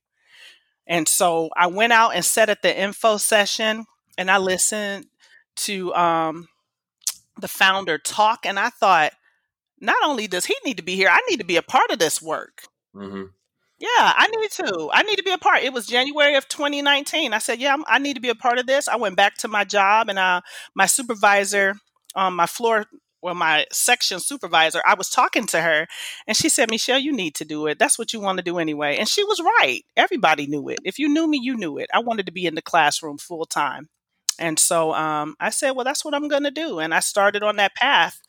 and so I went out and sat at the info session and I listened to um, the founder talk. And I thought, not only does he need to be here, I need to be a part of this work. hmm Yeah, I need to. I need to be a part. It was January of 2019. I said, "Yeah, I'm, I need to be a part of this." I went back to my job, and uh, my supervisor, um, my floor, well, my section supervisor, I was talking to her, and she said, "Mechele, you need to do it. That's what you want to do anyway." And she was right. Everybody knew it. If you knew me, you knew it. I wanted to be in the classroom full time, and so um, I said, "Well, that's what I'm going to do." And I started on that path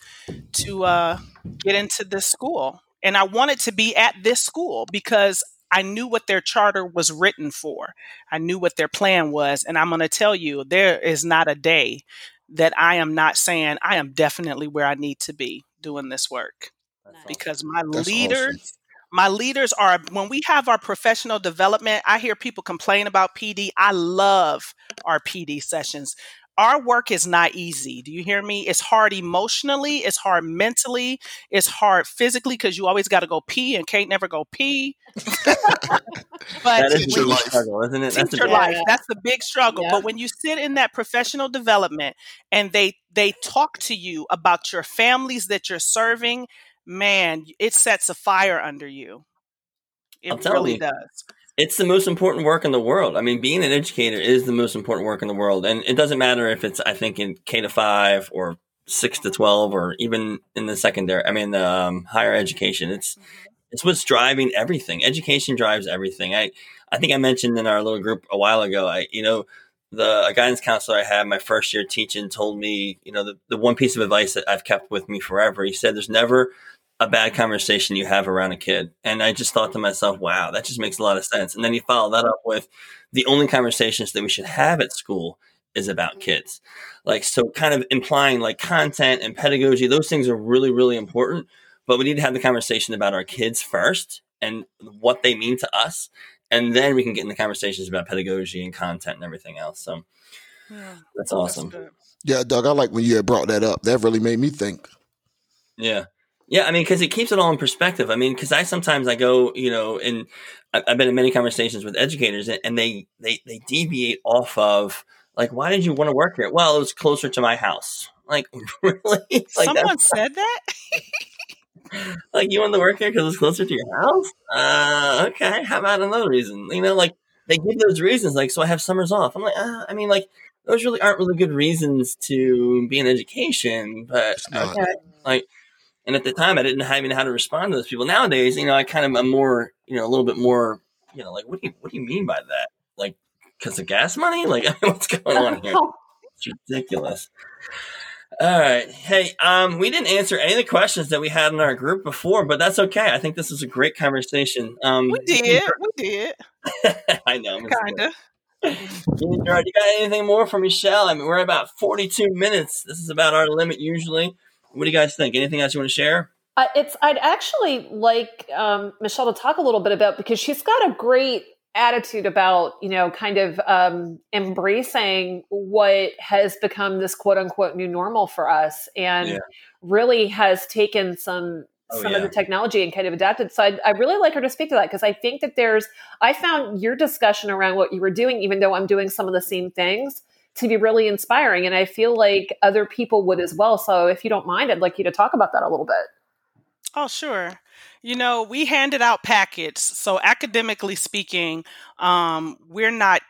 to uh, get into this school. And I wanted to be at this school because I knew what their charter was written for. I knew what their plan was. And I'm going to tell you, there is not a day that I am not saying I am definitely where I need to be doing this work because my That's leaders. My leaders are, when we have our professional development, I hear people complain about PD. I love our PD sessions. Our work is not easy. Do you hear me? It's hard emotionally, it's hard mentally, it's hard physically because you always got to go pee and Kate never go pee. but that is Teacher a big life. struggle, isn't it? That's a teacher big, life Yeah. that's the big struggle Yeah. but when you sit in that professional development and they they talk to you about your families that you're serving man it sets a fire under you I'm it really you. does it's the most important work in the world. I mean, being an educator is the most important work in the world, and it doesn't matter if it's I think in K to five or six to twelve or even in the secondary. I mean, the um, higher education. It's it's what's driving everything. Education drives everything. I I think I mentioned in our little group a while ago. I you know the a guidance counselor I had my first year teaching told me you know the the one piece of advice that I've kept with me forever. He said, "There's never." A bad conversation you have around a kid. And I just thought to myself, wow, that just makes a lot of sense. And then you follow that up with the only conversations that we should have at school is about kids. Like, so kind of implying like content and pedagogy, those things are really, really important. But we need to have the conversation about our kids first and what they mean to us. And then we can get into conversations about pedagogy and content and everything else. So yeah that's that's awesome. good Yeah, Doug, I like when you had brought that up. That really made me think. Yeah. Yeah, I mean, because it keeps it all in perspective. I mean, because I sometimes I go, you know, and I- I've been in many conversations with educators, and- and they they they deviate off of like, why did you want to work here? Well, it was closer to my house. Like, really? Like someone said that like you want to work here because it's closer to your house? Uh, okay. How about another reason? You know, like they give those reasons, like so I have summers off. I'm like, uh, I mean, like those really aren't really good reasons to be in education, but okay, like. And at the time, I didn't have even know how to respond to those people. Nowadays, you know, I kind of am more, you know, a little bit more, you know, like what do you what do you mean by that? Like because of gas money? Like what's going on here? It's ridiculous. All right. Hey, um, we didn't answer any of the questions that we had in our group before, but that's okay. I think this is a great conversation. Um, we did we did I know. I'm kind of you got anything more for Mechele? I mean, we're about 42 minutes. This is about our limit usually. What do you guys think? Anything else you want to share? Uh, it's I'd actually like um, Mechele to talk a little bit about because she's got a great attitude about you know kind of um, embracing what has become this quote unquote new normal for us and Yeah. really has taken some Oh, some yeah. of the technology and kind of adapted so I'd, I'd really like her to speak to that because i think that there's i found your discussion around what you were doing even though i'm doing some of the same things to be really inspiring and i feel like other people would as well so if you don't mind i'd like you to talk about that a little bit Oh, sure. You know, we handed out packets. So, academically speaking, um, we're not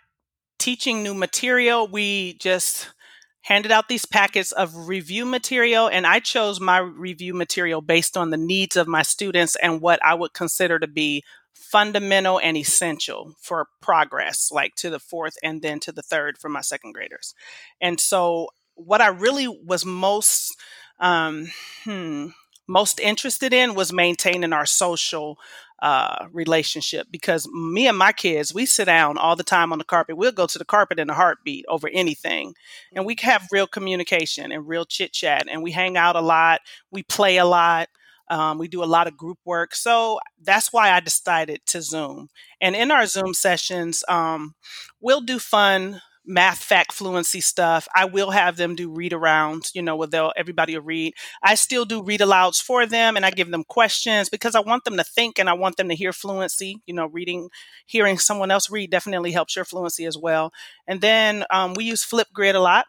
teaching new material. We just handed out these packets of review material, and I chose my review material based on the needs of my students and what I would consider to be fundamental and essential for progress, like to the fourth and then to the third for my second graders. And so, what I really was most um, hmm, most interested in was maintaining our social uh, relationship because me and my kids, we sit down all the time on the carpet. We'll go to the carpet in a heartbeat over anything. And we have real communication and real chit chat. And we hang out a lot. We play a lot. Um, we do a lot of group work. So that's why I decided to Zoom. And in our Zoom sessions, um, we'll do fun math fact fluency stuff. I will have them do read arounds, you know, where they'll everybody will read. I still do read alouds for them and I give them questions because I want them to think and I want them to hear fluency. You know, reading, hearing someone else read definitely helps your fluency as well. And then um, we use Flipgrid a lot.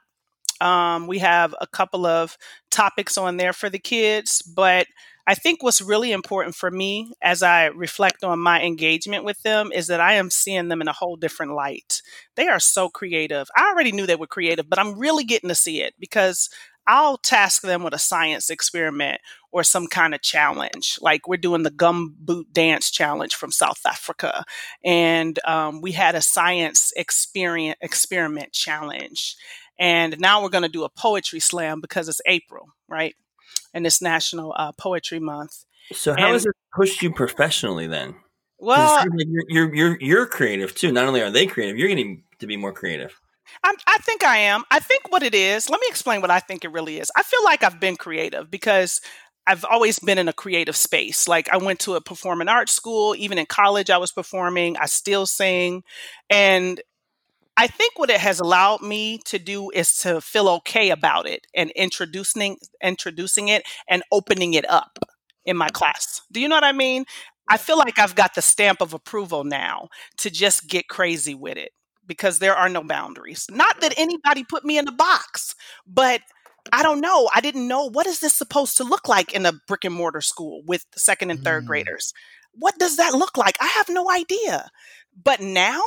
Um, we have a couple of topics on there for the kids, but I think what's really important for me as I reflect on my engagement with them is that I am seeing them in a whole different light. They are so creative. I already knew they were creative, but I'm really getting to see it because I'll task them with a science experiment or some kind of challenge. Like we're doing the gum boot dance challenge from South Africa, and um, we had a science experience experiment challenge, and now we're going to do a poetry slam because it's April, right? And it's National uh, Poetry Month. So how And- has it pushed you professionally then? Well, you're, you're you're you're creative too. Not only are they creative, you're getting to be more creative. I'm, I think I am. I think what it is, let me explain what I think it really is. I feel like I've been creative because I've always been in a creative space. Like I went to a performing arts school, even in college, I was performing, I still sing. And I think what it has allowed me to do is to feel okay about it and introducing introducing it and opening it up in my class. Do you know what I mean? I feel like I've got the stamp of approval now to just get crazy with it because there are no boundaries. Not that anybody put me in a box, but I don't know. I didn't know what is this supposed to look like in a brick and mortar school with second and third mm. graders. What does that look like? I have no idea. But now,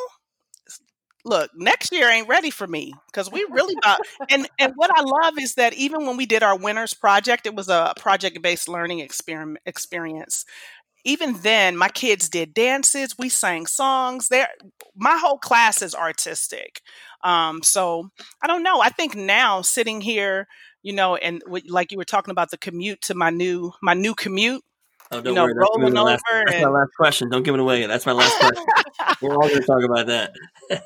look, next year ain't ready for me because we really about and and what I love is that even when we did our winners project, it was a project based learning experiment experience. Even then my kids did dances we sang songs there my whole class is artistic um, so i don't know i think now sitting here you know and like you were talking about the commute to my new my new commute Oh, don't you know, worry. That's, rolling over last, that's my last question. Don't give it away. That's my last question. We're all going to talk about that.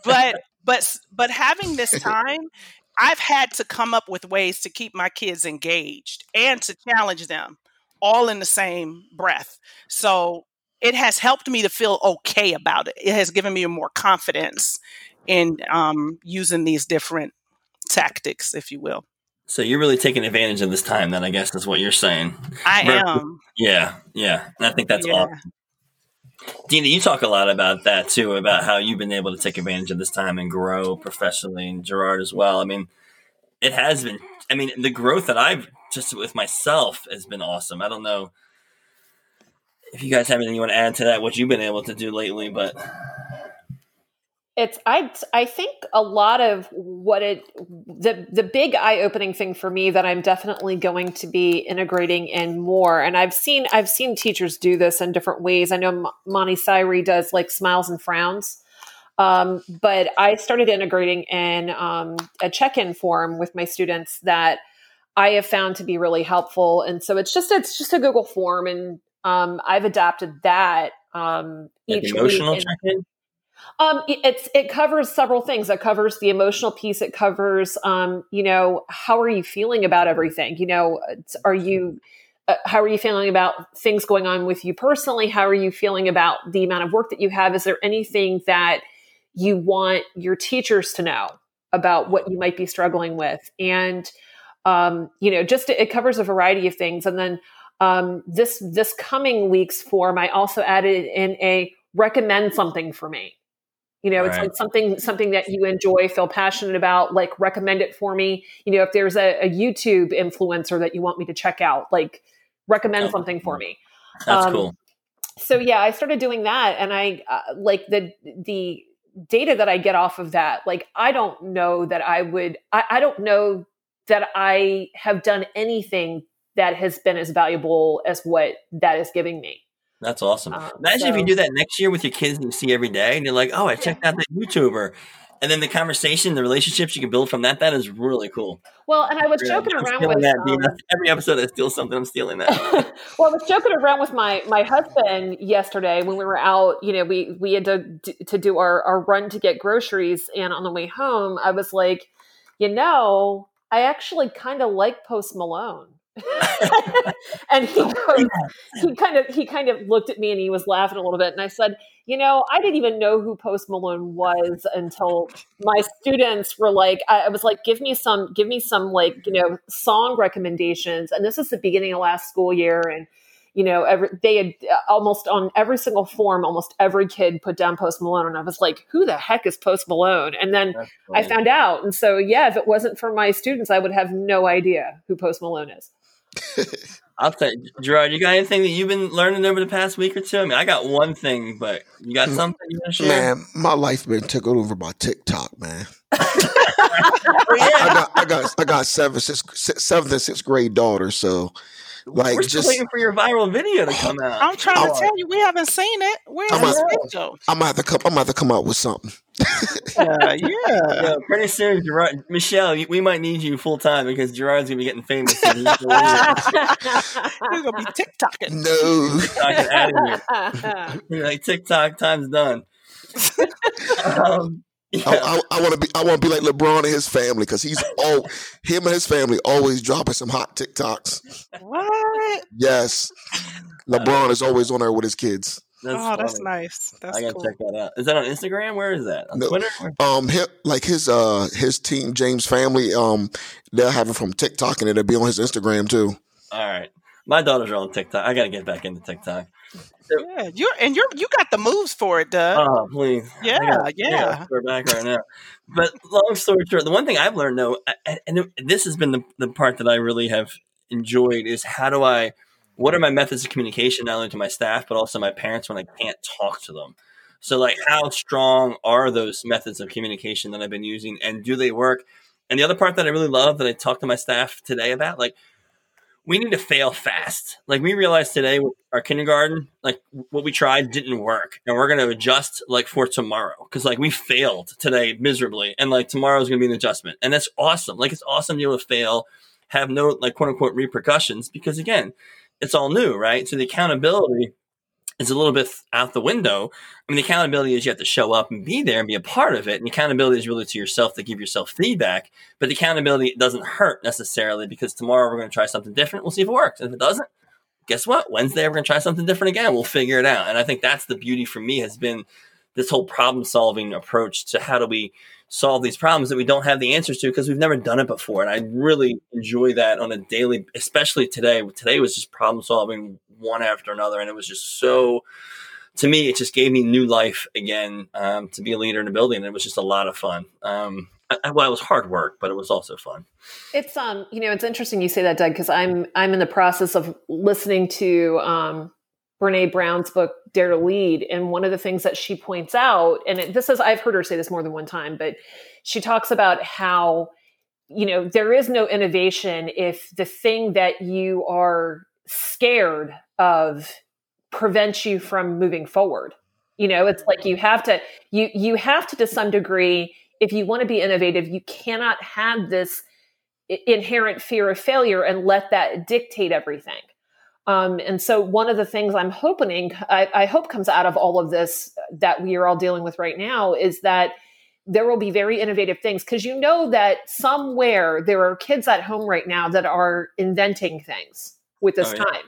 but but but having this time, I've had to come up with ways to keep my kids engaged and to challenge them all in the same breath. So it has helped me to feel okay about it. It has given me more confidence in um, using these different tactics, if you will. So you're really taking advantage of this time, then I guess is what you're saying. I am. Yeah, yeah. And I think that's yeah. awesome. Dina, you talk a lot about that too, about how you've been able to take advantage of this time and grow professionally, and Gerard as well. I mean, it has been. I mean, the growth that I've just with myself has been awesome. I don't know if you guys have anything you want to add to that, what you've been able to do lately, but it's I I think a lot of what it the the big eye opening thing for me that I'm definitely going to be integrating in more and I've seen I've seen teachers do this in different ways. I know Montessori does like smiles and frowns. Um, but I started integrating in um, a check-in form with my students that I have found to be really helpful. And so it's just it's just a Google form, and um, I've adapted that um, each emotional check-in. Um, it's it covers several things. It covers the emotional piece. It covers, um, you know, how are you feeling about everything? You know, are you uh, how are you feeling about things going on with you personally? How are you feeling about the amount of work that you have? Is there anything that you want your teachers to know about what you might be struggling with? And um, you know, just it covers a variety of things. And then um, this this coming week's form, I also added in a recommend something for me. You know, right. it's like something something that you enjoy, feel passionate about. Like recommend it for me. You know, if there's a, a YouTube influencer that you want me to check out, like recommend something for me. That's um, cool. So yeah, I started doing that, and I uh, like the the data that I get off of that. Like I don't know that I would. I, I don't know that I have done anything that has been as valuable as what that is giving me. That's awesome. Um, Imagine so, if you do that next year with your kids and you see every day and you're like, oh, I checked out that YouTuber. And then the conversation, the relationships you can build from that, that is really cool. Well, and I was joking I'm around with that, um, every episode I steal something, I'm stealing that. well, I was joking around with my my husband yesterday when we were out. You know, we we had to to do our our run to get groceries, and on the way home, I was like, you know, I actually kind of like Post Malone. and he goes, he kind of he kind of looked at me and he was laughing a little bit and I said, "You know, I didn't even know who Post Malone was until my students were like I was like, "Give me some give me some like, you know, song recommendations." And this is the beginning of last school year and you know, every, they had uh, almost on every single form, almost every kid put down Post Malone. And I was like, who the heck is Post Malone? And then I found out. And so, yeah, if it wasn't for my students, I would have no idea who Post Malone is. I'll say, Gerard, you got anything that you've been learning over the past week or two? I mean, I got one thing, but you got something you want to share? Man, my life has been taken over by TikTok, man. oh, yeah. I got, I got, I got seven, six, seventh and sixth grade daughters, so like we're still just waiting for your viral video to come out. I'm trying to tell you, we haven't seen it. Where's I'm the I'm gonna have to come. I'm gonna have to come out with something. uh, yeah, yeah. Pretty soon, Gerard, Mechele, we might need you full time because Gerard's gonna be getting famous. he's, gonna be TikToking. No, TikToking out of here. like TikTok time's done. um, I, I, I want to be. I want to be like LeBron and his family because he's all him and his family always dropping some hot TikToks. What? Yes, LeBron is always on there with his kids. That's oh, that's nice. That's I gotta cool. check that out. Is that on Instagram? Where is that? On No. Twitter? Um, hi like his uh his team James family. Um, they'll have it from TikTok and it'll be on his Instagram too. All right. My daughters are on TikTok. I gotta get back into TikTok. Yeah, you're and you're you got the moves for it, Doug. Oh, please. Yeah, gotta- yeah. We're back right now. But long story short, the one thing I've learned though, and this has been the, the part that I really have enjoyed is how do I, what are my methods of communication, not only to my staff, but also my parents when I can't talk to them? So, like, how strong are those methods of communication that I've been using and do they work? And the other part that I really love that I talked to my staff today about, like, we need to fail fast. Like we realized today with our kindergarten, like what we tried didn't work, and we're going to adjust like for tomorrow because like we failed today miserably, and like tomorrow is going to be an adjustment, and that's awesome. Like it's awesome to be able to fail, have no like quote unquote repercussions because again, it's all new, right? So the accountability is a little bit out the window. I mean, the accountability is you have to show up and be there and be a part of it. And accountability is really to yourself to give yourself feedback. But accountability doesn't hurt necessarily because tomorrow we're going to try something different. We'll see if it works. And if it doesn't, guess what? Wednesday we're going to try something different again. We'll figure it out. And I think that's the beauty for me has been this whole problem solving approach to how do we solve these problems that we don't have the answers to because we've never done it before. And I really enjoy that on a daily, especially today. Today was just problem solving one after another. And it was just so, to me, it just gave me new life again um, to be a leader in a building. And it was just a lot of fun. Um, I, well, it was hard work, but it was also fun. It's um, you know, it's interesting you say that, Doug, because I'm I'm in the process of listening to um, Brene Brown's book Dare to Lead, and one of the things that she points out, and it, this is I've heard her say this more than one time, but she talks about how you know there is no innovation if the thing that you are scared of prevents you from moving forward. You know, it's like you have to you you have to to some degree if you want to be innovative, you cannot have this inherent fear of failure and let that dictate everything. Um, and so, one of the things I'm hoping, I, I hope comes out of all of this that we are all dealing with right now is that there will be very innovative things because you know that somewhere there are kids at home right now that are inventing things with this Oh, yeah. time.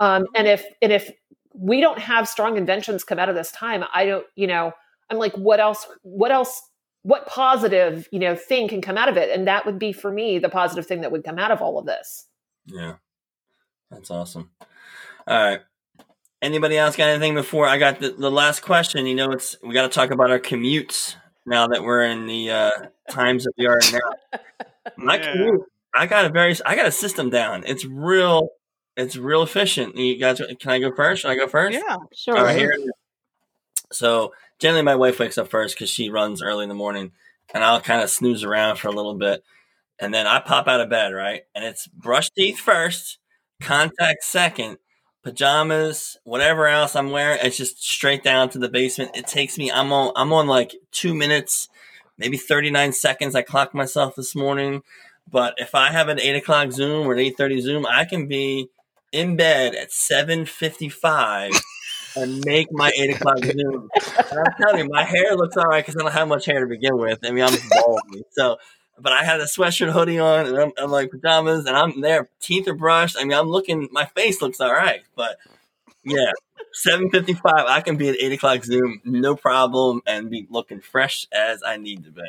Um, and if and if we don't have strong inventions come out of this time, I don't, you know, I'm like, what else? What else? What positive, you know, thing can come out of it? And that would be for me the positive thing that would come out of all of this. Yeah. That's awesome. All right. Anybody else got anything before I got the, the last question? You know, it's we got to talk about our commutes now that we're in the uh, times that we are in now. My Yeah. commute, I got a very, I got a system down. It's real, it's real efficient. You guys, can I go first? Should I go first? Yeah. Sure. All right, here. So generally, my wife wakes up first because she runs early in the morning, and I'll kind of snooze around for a little bit, and then I pop out of bed, right? And it's brush teeth first, contact second, pajamas, whatever else I'm wearing. It's just straight down to the basement. It takes me. I'm on. I'm on like two minutes, maybe 39 seconds. I clocked myself this morning. But if I have an eight o'clock Zoom or an eight thirty Zoom, I can be in bed at seven fifty five and make my eight o'clock Zoom. And I'm telling you, my hair looks all right because I don't have much hair to begin with. I mean, I'm bald, so. But I had a sweatshirt hoodie on, and I'm, I'm like pajamas, and I'm there. Teeth are brushed. I mean, I'm looking. My face looks all right, but yeah, seven fifty five. I can be at eight o'clock Zoom, no problem, and be looking fresh as I need to be.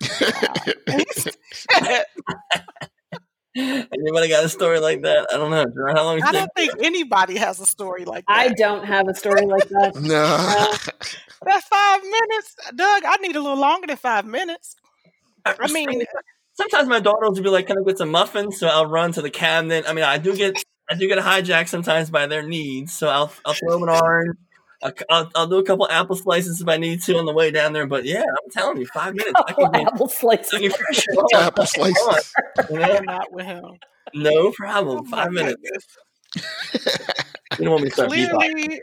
Anybody got a story like that? I don't know. How long? I don't think anybody has a story like that. I don't have a story like that. nah. Uh, that five minutes, Doug. I need a little longer than five minutes. I mean, sometimes my daughters will be like, "Can I get some muffins?" So I'll run to the cabinet. I mean, I do get I do get hijacked sometimes by their needs. So I'll I'll throw them an orange. I'll, I'll, I'll do a couple apple slices if I need to on the way down there. But yeah, I'm telling you, five minutes. I can be Apple slices. looking fresh. Apple slices. You know? I'm not with him. No problem. Oh, my Five minutes. goodness. You don't want me to start. Clearly,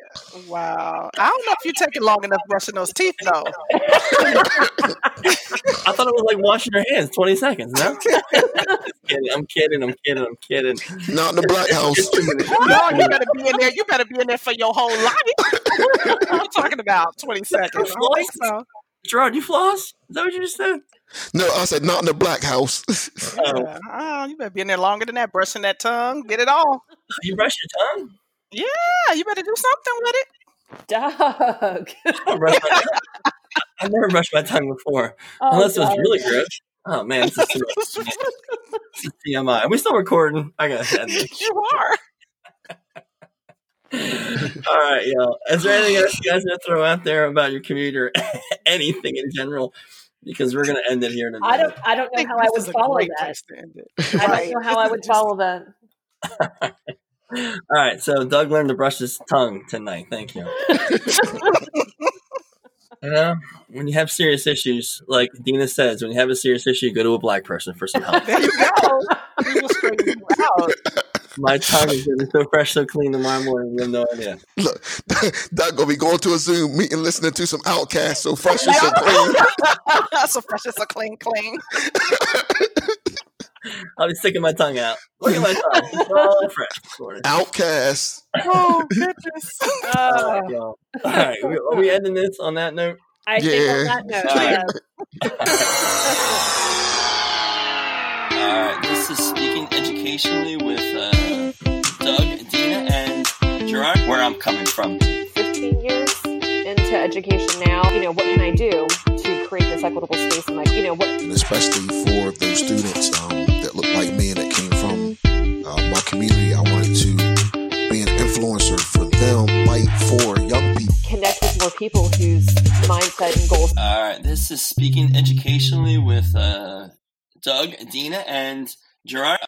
wow. I don't know if you're taking long enough brushing those teeth, though. I thought it was like washing your hands, twenty seconds. No, kidding. I'm kidding. I'm kidding. I'm kidding. Not the black house. It's. No, you better be in there. You better be in there for your whole life. I'm talking about 20 seconds. I don't think so. Gerard, you floss? Is that what you just said? No, I said not in the black house. Oh. Yeah. Oh, you better be in there longer than that, brushing that tongue, get it all. You brush your tongue? Yeah, you better do something with it. Doug. I, brush my tongue. I've never brushed my tongue before, Oh, unless it was really gross. Oh man, this is, too. This is TMI. Are we still recording? I gotta end this. you are. All right, y'all. Is there anything else you guys want to throw out there about your commute or anything in general? Because we're gonna end it here tonight. I don't. I don't know think how I this would follow that. place to end it. I don't know how I would follow that. All right, so Doug learned to brush his tongue tonight. Thank you. You know, when you have serious issues, like Dina says, when you have a serious issue, go to a black person for some help. There you go. We will straighten you out. My tongue is gonna be so fresh, so clean tomorrow morning. You have no idea. Look, Doug gonna be going to a Zoom meeting, listening to some OutKast, so fresh and so clean. so fresh as a clean, clean. I'll be sticking my tongue out. Look at my tongue. It's all fresh. OutKast. Oh goodness. All Uh, y'all. All right, we- are we ending this on that note? I think on Yeah. that note, All right. yeah. All right, this is speaking educationally with uh, Doug, Dina, and Gerard. Where I'm coming from. 15 years into education now, you know, what can I do to create this equitable space in my, you know, what and especially for those students um, that look like me and that came from uh, my community. I wanted to be an influencer for them, fight for young people. connect with more people whose mindset and goals All right, this is speaking educationally with uh, Doug, Dina, and Gerard.